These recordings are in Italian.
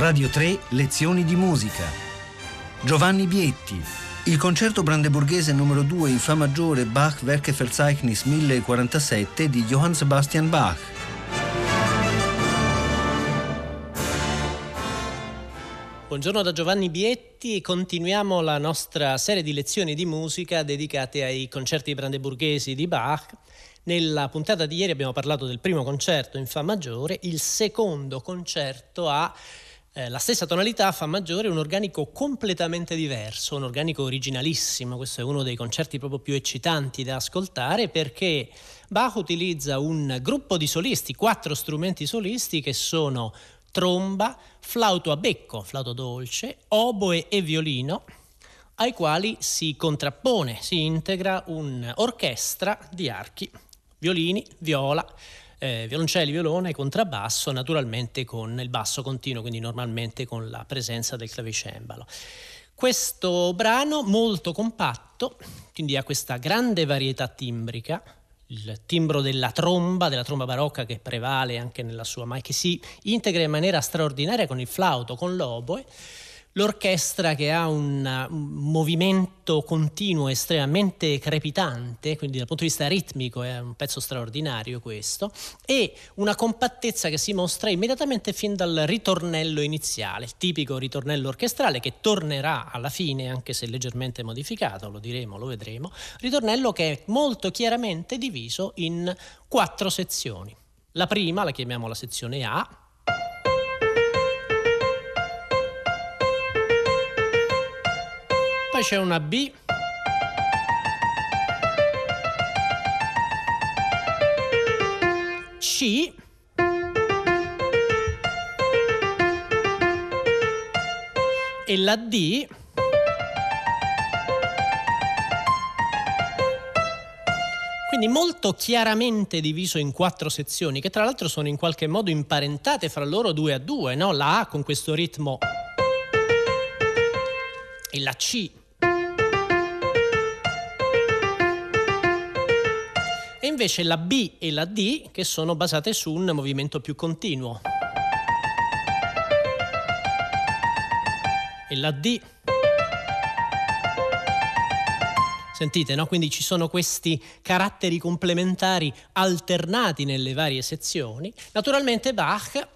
Radio 3 Lezioni di musica. Giovanni Bietti. Il concerto brandeburghese numero 2 in Fa maggiore Bach Werkeverzeichnis 1047 di Johann Sebastian Bach. Buongiorno da Giovanni Bietti continuiamo la nostra serie di lezioni di musica dedicate ai concerti brandeburghesi di Bach. Nella puntata di ieri abbiamo parlato del primo concerto in Fa maggiore, il secondo concerto ha eh, la stessa tonalità Fa maggiore, un organico completamente diverso, un organico originalissimo. Questo è uno dei concerti proprio più eccitanti da ascoltare perché Bach utilizza un gruppo di solisti, quattro strumenti solisti che sono tromba, flauto a becco, flauto dolce, oboe e violino ai quali si contrappone, si integra un'orchestra di archi violini, viola, eh, violoncelli, violone, contrabbasso, naturalmente con il basso continuo, quindi normalmente con la presenza del clavicembalo. Questo brano molto compatto, quindi ha questa grande varietà timbrica, il timbro della tromba, della tromba barocca che prevale anche nella sua, ma che si integra in maniera straordinaria con il flauto, con l'oboe, L'orchestra che ha un, un, movimento continuo estremamente crepitante, quindi dal punto di vista ritmico è un pezzo straordinario questo, e una compattezza che si mostra immediatamente fin dal ritornello iniziale, il tipico ritornello orchestrale che tornerà alla fine, anche se leggermente modificato, lo diremo, lo vedremo, ritornello che è molto chiaramente diviso in quattro sezioni. La prima la chiamiamo la sezione A, poi c'è una B. C. E la D. Quindi molto chiaramente diviso in quattro sezioni, che tra l'altro sono in qualche modo imparentate fra loro due a due, no? La A con questo ritmo e la C invece la B e la D che sono basate su un movimento più continuo. E la D. Sentite, no? Quindi ci sono questi caratteri complementari alternati nelle varie sezioni. Naturalmente Bach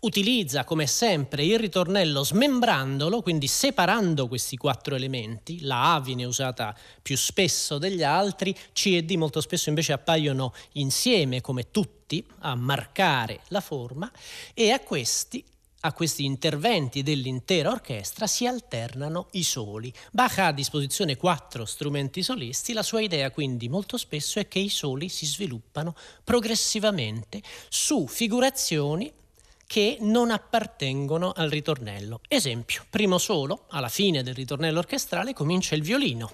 utilizza come sempre il ritornello smembrandolo, quindi separando questi quattro elementi. La A viene usata più spesso degli altri, C e D molto spesso invece appaiono insieme come tutti a marcare la forma e a questi a questi interventi dell'intera orchestra si alternano i soli. Bach ha a disposizione quattro strumenti solisti, la sua idea quindi molto spesso è che i soli si sviluppano progressivamente su figurazioni che non appartengono al ritornello. Esempio, primo solo, alla fine del ritornello orchestrale comincia il violino.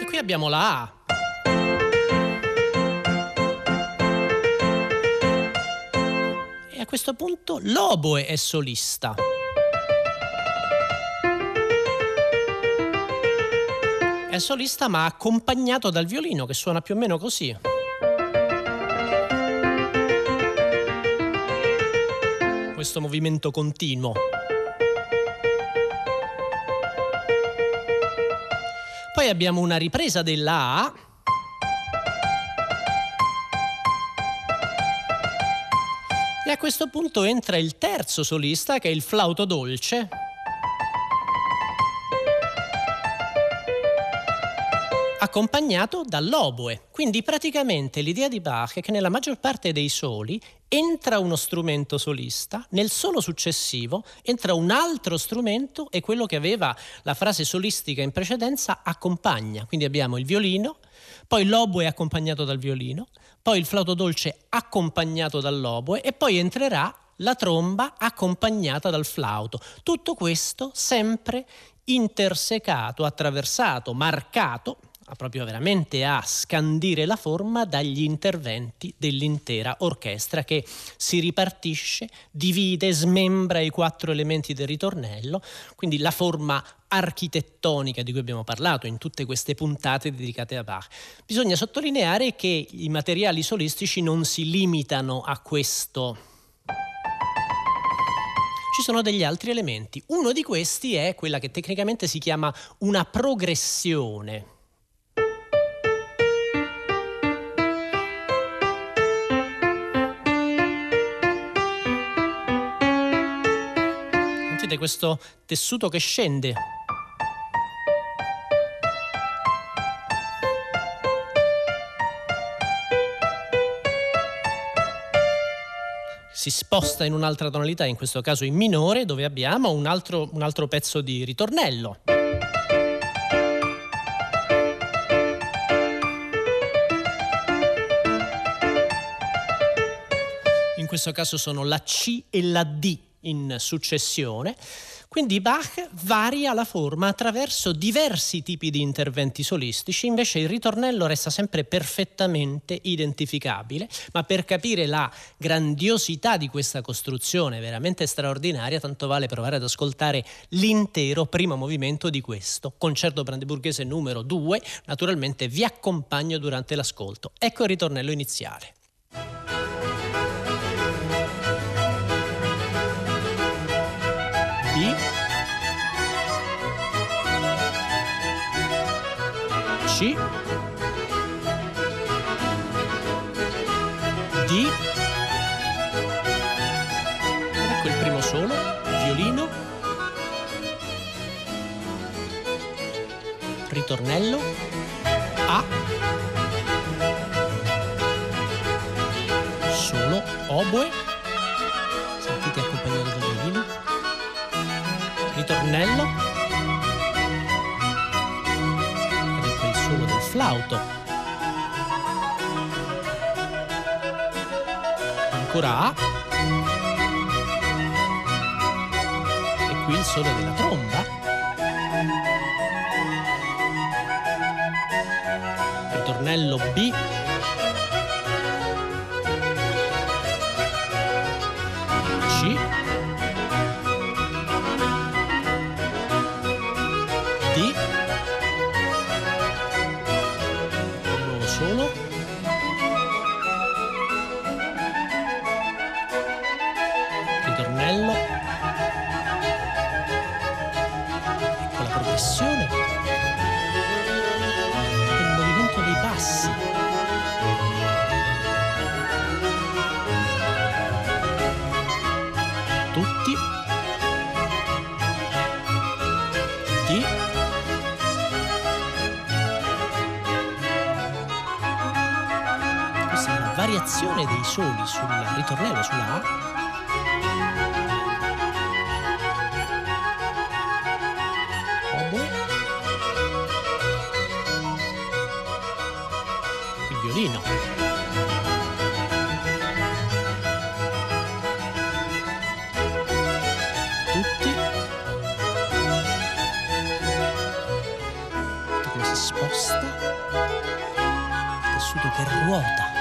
E qui abbiamo la A. E a questo punto l'oboe è solista. È solista ma accompagnato dal violino che suona più o meno così. Questo movimento continuo. Poi abbiamo una ripresa della A. E a questo punto entra il terzo solista che è il flauto dolce. Accompagnato dall'oboe. Quindi praticamente l'idea di Bach è che nella maggior parte dei soli entra uno strumento solista, nel solo successivo entra un altro strumento e quello che aveva la frase solistica in precedenza accompagna. Quindi abbiamo il violino, poi l'oboe accompagnato dal violino, poi il flauto dolce accompagnato dall'oboe e poi entrerà la tromba accompagnata dal flauto. Tutto questo sempre intersecato, attraversato, marcato proprio veramente a scandire la forma dagli interventi dell'intera orchestra che si ripartisce, divide, smembra i quattro elementi del ritornello, quindi la forma architettonica di cui abbiamo parlato in tutte queste puntate dedicate a Bach. Bisogna sottolineare che i materiali solistici non si limitano a questo ci sono degli altri elementi. Uno di questi è quella che tecnicamente si chiama una progressione. Sentite questo tessuto che scende si sposta in un'altra tonalità, in questo caso in minore, dove abbiamo un altro, un altro pezzo di ritornello. In questo caso sono la C e la D in successione quindi Bach varia la forma attraverso diversi tipi di interventi solistici, invece il ritornello resta sempre perfettamente identificabile, ma per capire la grandiosità di questa costruzione veramente straordinaria, tanto vale provare ad ascoltare l'intero primo movimento di questo concerto brandeburghese numero 2, naturalmente vi accompagno durante l'ascolto. Ecco il ritornello iniziale. D. di? Ecco il primo solo violino. Ritornello. A. Solo oboe. Sentite accompagnato dal violino. Ritornello. Flauto. Ancora A. E qui il suono della tromba. Ritornello B dei soli sul ritornello sulla A. Il violino. Tutti. Come si sposta. Tessuto che ruota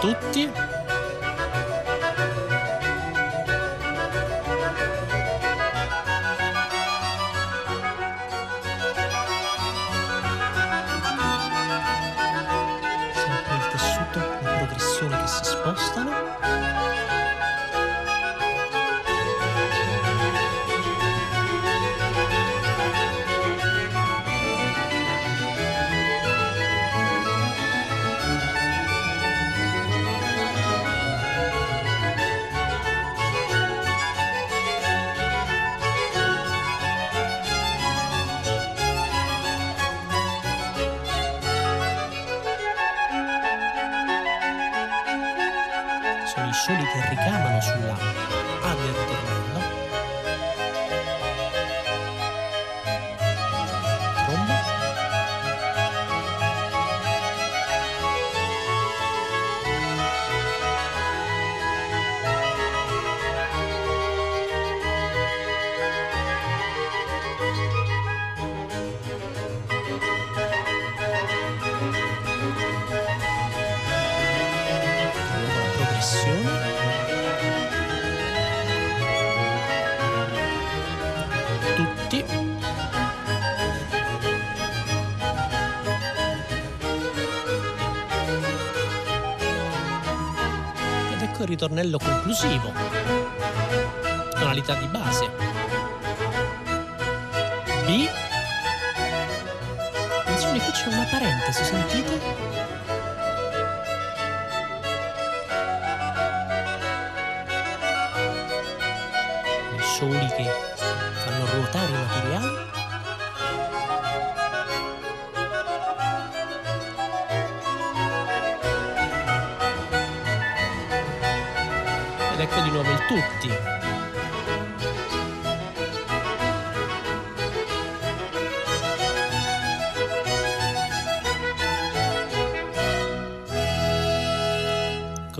tutti. Ritornello conclusivo, tonalità di base. B. Attenzione, qui c'è una parentesi, sentite? I soli che fanno ruotare i materiali. Di nuovo il tutti.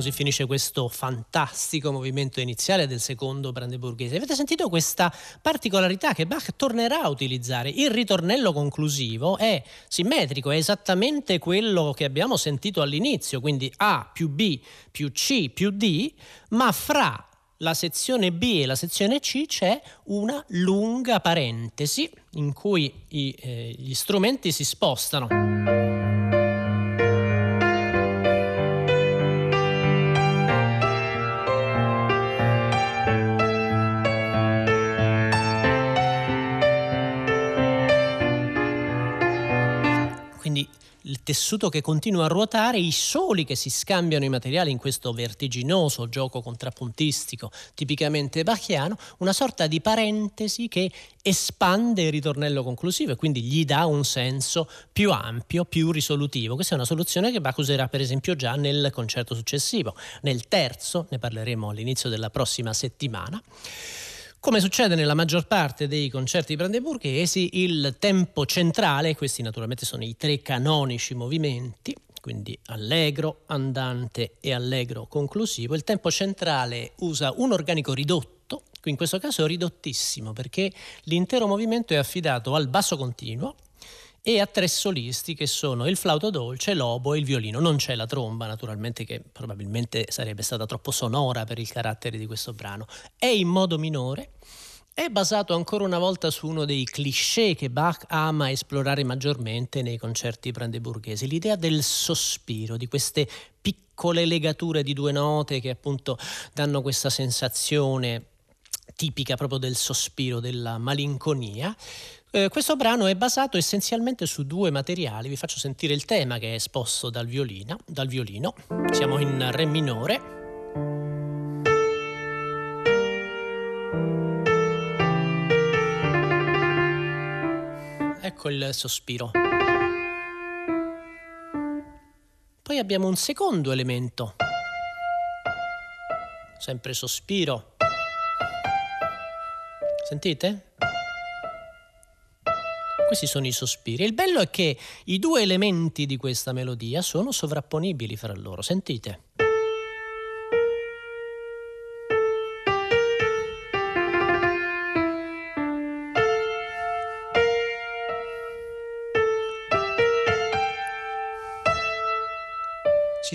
Così finisce questo fantastico movimento iniziale del secondo brandeburghese. Avete sentito questa particolarità che Bach tornerà a utilizzare? Il ritornello conclusivo è simmetrico, è esattamente quello che abbiamo sentito all'inizio, quindi A più B più C più D, ma fra la sezione B e la sezione C c'è una lunga parentesi in cui i, eh, gli strumenti si spostano. Tessuto che continua a ruotare, i soli che si scambiano i materiali in questo vertiginoso gioco contrappuntistico tipicamente bachiano, una sorta di parentesi che espande il ritornello conclusivo e quindi gli dà un senso più ampio, più risolutivo. Questa è una soluzione che Bach userà per esempio già nel concerto successivo. Nel terzo, ne parleremo all'inizio della prossima settimana. Come succede nella maggior parte dei concerti brandeburghesi, il tempo centrale, questi naturalmente sono i tre canonici movimenti, quindi allegro, andante e allegro conclusivo, il tempo centrale usa un organico ridotto, in questo caso ridottissimo perché l'intero movimento è affidato al basso continuo, e a tre solisti che sono il flauto dolce, l'obo e il violino. Non c'è la tromba, naturalmente, che probabilmente sarebbe stata troppo sonora per il carattere di questo brano. È in modo minore. È basato ancora una volta su uno dei cliché che Bach ama esplorare maggiormente nei concerti brandeburghesi, l'idea del sospiro, di queste piccole legature di due note che appunto danno questa sensazione tipica proprio del sospiro, della malinconia. Eh, questo brano è basato essenzialmente su due materiali. Vi faccio sentire il tema che è esposto dal, violina, dal violino. Siamo in Re minore. Ecco il sospiro. Poi abbiamo un secondo elemento. Sempre sospiro. Sentite? Questi sono i sospiri. Il bello è che i due elementi di questa melodia sono sovrapponibili fra loro. Sentite.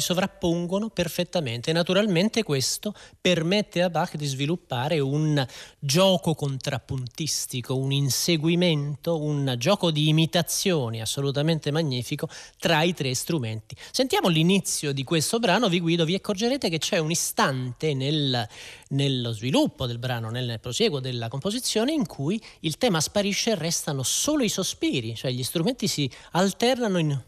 Sovrappongono perfettamente. Naturalmente questo permette a Bach di sviluppare un gioco contrappuntistico, un inseguimento, un gioco di imitazioni assolutamente magnifico tra i tre strumenti. Sentiamo l'inizio di questo brano, vi guido, vi accorgerete che c'è un istante nel, nello sviluppo del brano, nel prosieguo della composizione, in cui il tema sparisce e restano solo i sospiri, cioè gli strumenti si alternano in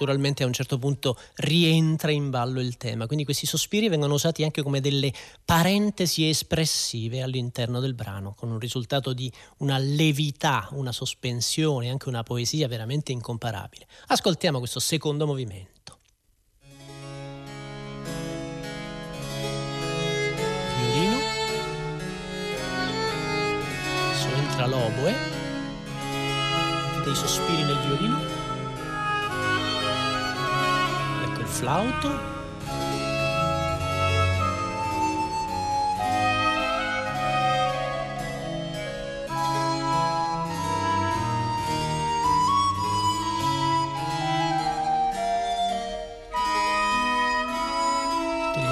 naturalmente a un certo punto rientra in ballo il tema, quindi questi sospiri vengono usati anche come delle parentesi espressive all'interno del brano, con un risultato di una levità, una sospensione, anche una poesia veramente incomparabile. Ascoltiamo questo secondo movimento. Violino, su entra l'oboe, dei sospiri nel violino, flauto,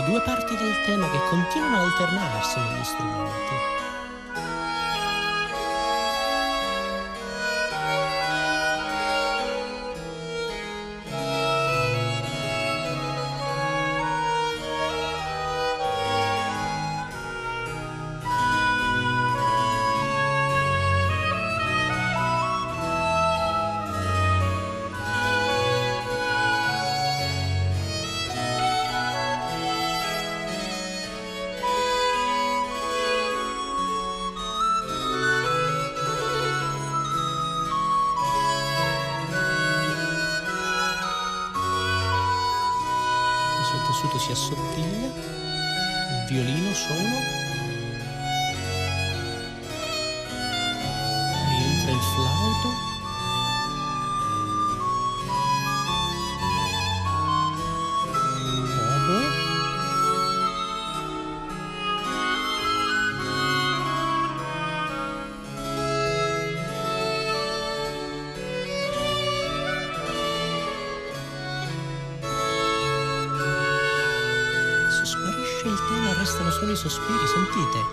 due parti del tema che continuano ad alternarsi negli strumenti. Tessuto si assottiglia, il violino suona, sospiri, sentite.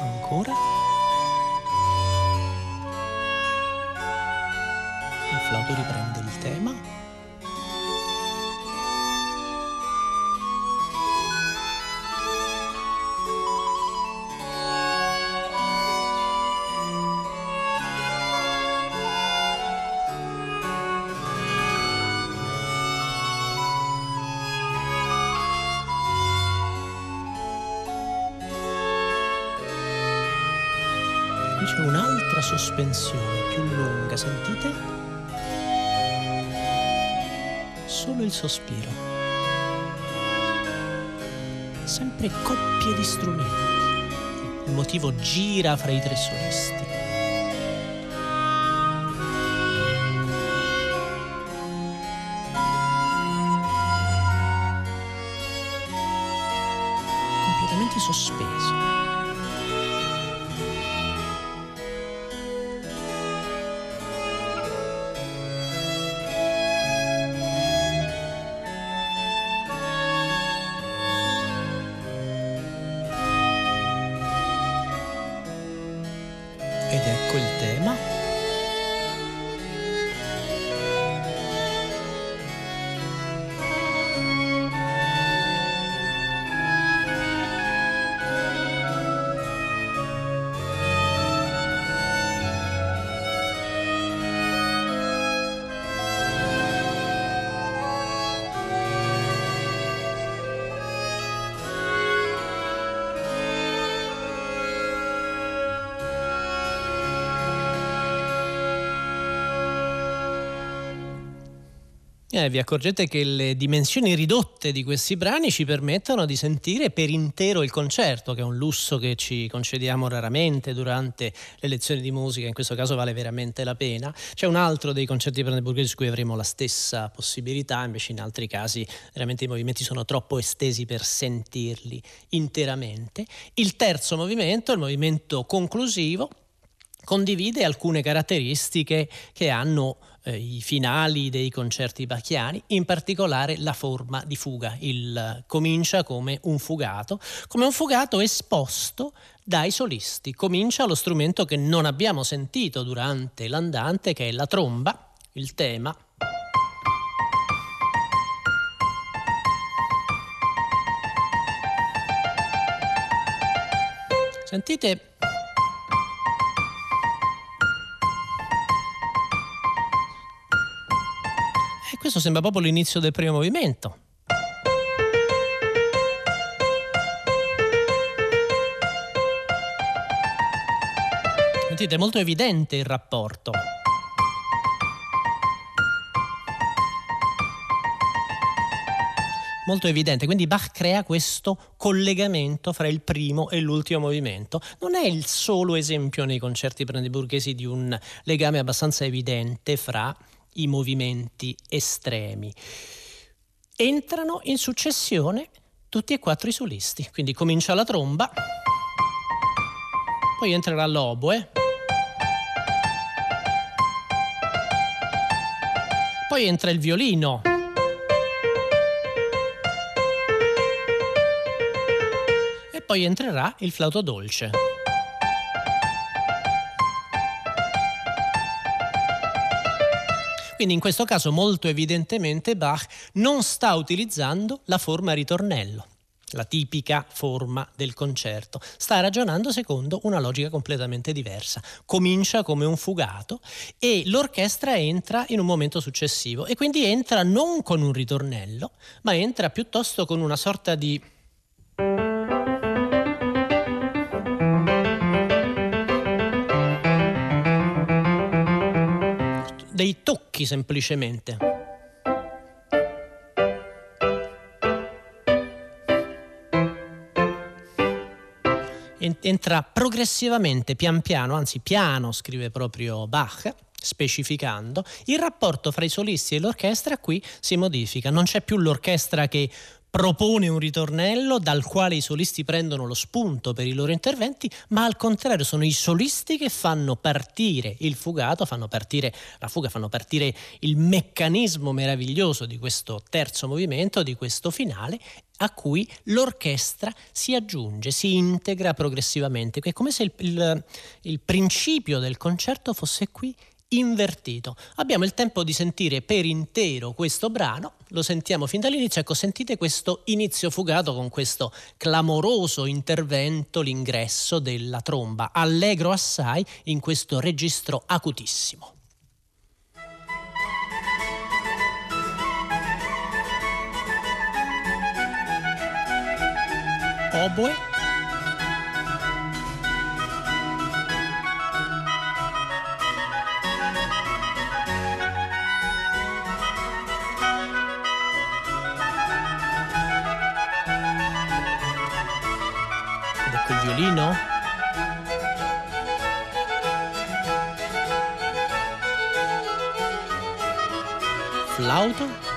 Ancora. Il flauto riprende il tema. C'è un'altra sospensione più lunga, sentite? Solo il sospiro. Sempre coppie di strumenti. Il motivo gira fra i tre solisti. Eh, vi accorgete che le dimensioni ridotte di questi brani ci permettono di sentire per intero il concerto, che è un lusso che ci concediamo raramente durante le lezioni di musica, in questo caso vale veramente la pena. C'è un altro dei concerti brandeburghesi su cui avremo la stessa possibilità, invece in altri casi veramente i movimenti sono troppo estesi per sentirli interamente. Il terzo movimento, il movimento conclusivo, condivide alcune caratteristiche che hanno eh, i finali dei concerti bachiani, in particolare la forma di fuga. Il comincia come un fugato, come un fugato esposto dai solisti. Comincia lo strumento che non abbiamo sentito durante l'andante, che è la tromba, il tema. Sentite questo sembra proprio l'inizio del primo movimento. Sentite, è molto evidente il rapporto. molto evidente, quindi Bach crea questo collegamento fra il primo e l'ultimo movimento. Non è il solo esempio nei concerti brandeburghesi di un legame abbastanza evidente fra i movimenti estremi. Entrano in successione tutti e quattro i solisti, quindi comincia la tromba, poi entrerà l'oboe, poi entra il violino. poi entrerà il flauto dolce. Quindi in questo caso molto evidentemente Bach non sta utilizzando la forma ritornello, la tipica forma del concerto. Sta ragionando secondo una logica completamente diversa. Comincia come un fugato e l'orchestra entra in un momento successivo e quindi entra non con un ritornello, ma entra piuttosto con una sorta di dei tocchi semplicemente. Entra progressivamente, pian piano, anzi piano, scrive proprio Bach, specificando, il rapporto fra i solisti e l'orchestra qui si modifica, non c'è più l'orchestra che propone un ritornello dal quale i solisti prendono lo spunto per i loro interventi, ma al contrario sono i solisti che fanno partire il fugato, fanno partire la fuga, fanno partire il meccanismo meraviglioso di questo terzo movimento, di questo finale a cui l'orchestra si aggiunge, si integra progressivamente. È come se il, il, il principio del concerto fosse qui invertito. Abbiamo il tempo di sentire per intero questo brano, lo sentiamo fin dall'inizio, ecco sentite questo inizio fugato con questo clamoroso intervento, l'ingresso della tromba, allegro assai in questo registro acutissimo. Oboe violino. Flauto.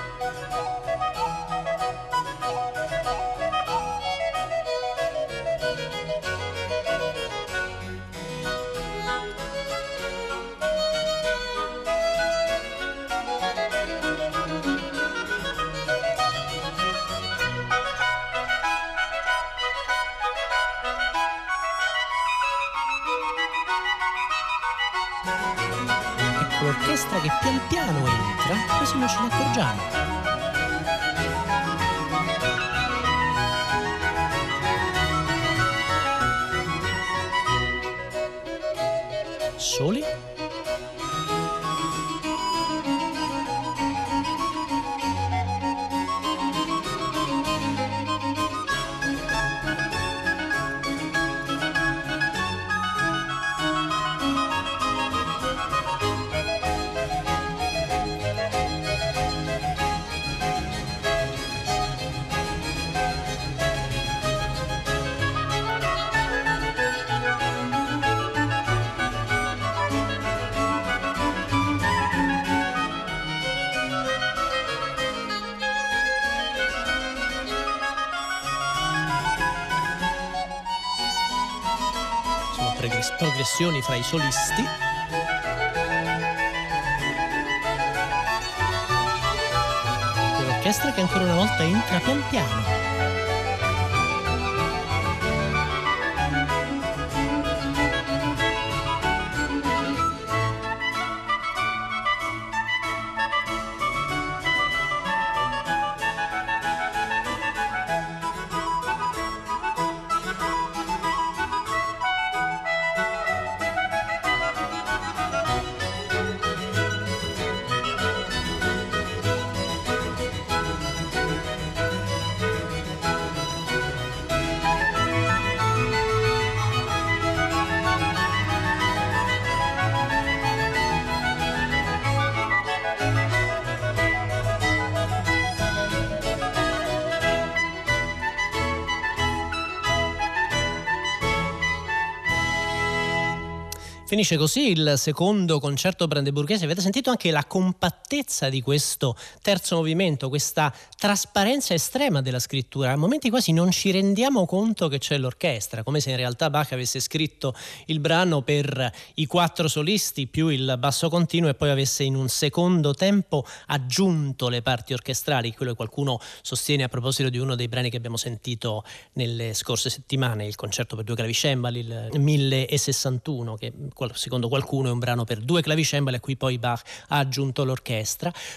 Progressioni fra i solisti. L'orchestra che ancora una volta entra pian piano. Finisce così il secondo concerto brandeburghese. Avete sentito anche la compattezza di questo terzo movimento, questa trasparenza estrema della scrittura. A momenti quasi non ci rendiamo conto che c'è l'orchestra, come se in realtà Bach avesse scritto il brano per i quattro solisti più il basso continuo e poi avesse in un secondo tempo aggiunto le parti orchestrali, quello che qualcuno sostiene a proposito di uno dei brani che abbiamo sentito nelle scorse settimane, il concerto per due clavicembali, il 1061, che secondo qualcuno è un brano per due clavicembali a cui poi Bach ha aggiunto l'orchestra.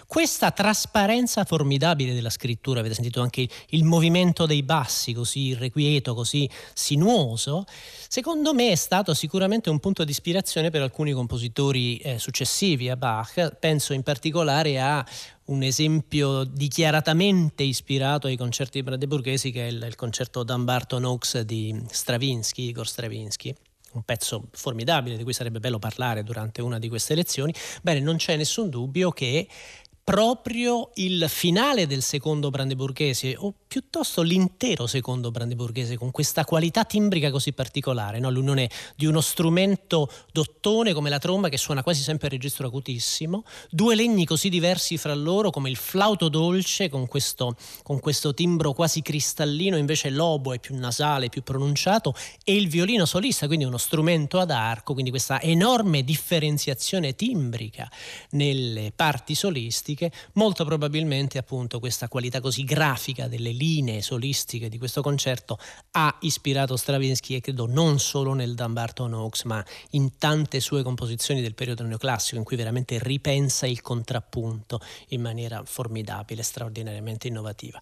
Questa trasparenza formidabile della scrittura, avete sentito anche il movimento dei bassi così irrequieto, così sinuoso, secondo me è stato sicuramente un punto di ispirazione per alcuni compositori eh, successivi a Bach, penso in particolare a un esempio dichiaratamente ispirato ai concerti brandeburghesi che è il, il concerto Dumbarton Oaks di Stravinsky, Igor Stravinsky un pezzo formidabile di cui sarebbe bello parlare durante una di queste lezioni, bene, non c'è nessun dubbio che proprio il finale del secondo brandeburghese, o piuttosto l'intero secondo brandeburghese, con questa qualità timbrica così particolare, no? l'unione di uno strumento d'ottone come la tromba che suona quasi sempre a registro acutissimo, due legni così diversi fra loro come il flauto dolce con questo, con questo timbro quasi cristallino, invece l'obo è più nasale, più pronunciato, e il violino solista, quindi uno strumento ad arco, quindi questa enorme differenziazione timbrica nelle parti solistiche solistiche, molto probabilmente appunto questa qualità così grafica delle linee solistiche di questo concerto ha ispirato Stravinsky e credo non solo nel Dumbarton Oaks ma in tante sue composizioni del periodo neoclassico in cui veramente ripensa il contrappunto in maniera formidabile, straordinariamente innovativa.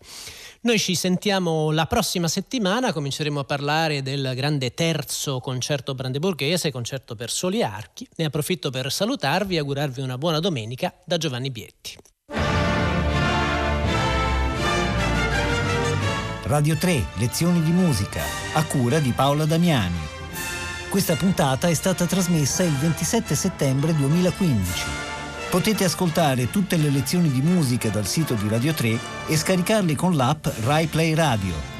Noi ci sentiamo la prossima settimana, cominceremo a parlare del grande terzo concerto brandeburghese, concerto per soli archi. Ne approfitto per salutarvi e augurarvi una buona domenica da Giovanni Bietti. Radio 3, lezioni di musica, a cura di Paola Damiani. Questa puntata è stata trasmessa il 27 settembre 2015. Potete ascoltare tutte le lezioni di musica dal sito di Radio 3 e scaricarle con l'app Rai Play Radio.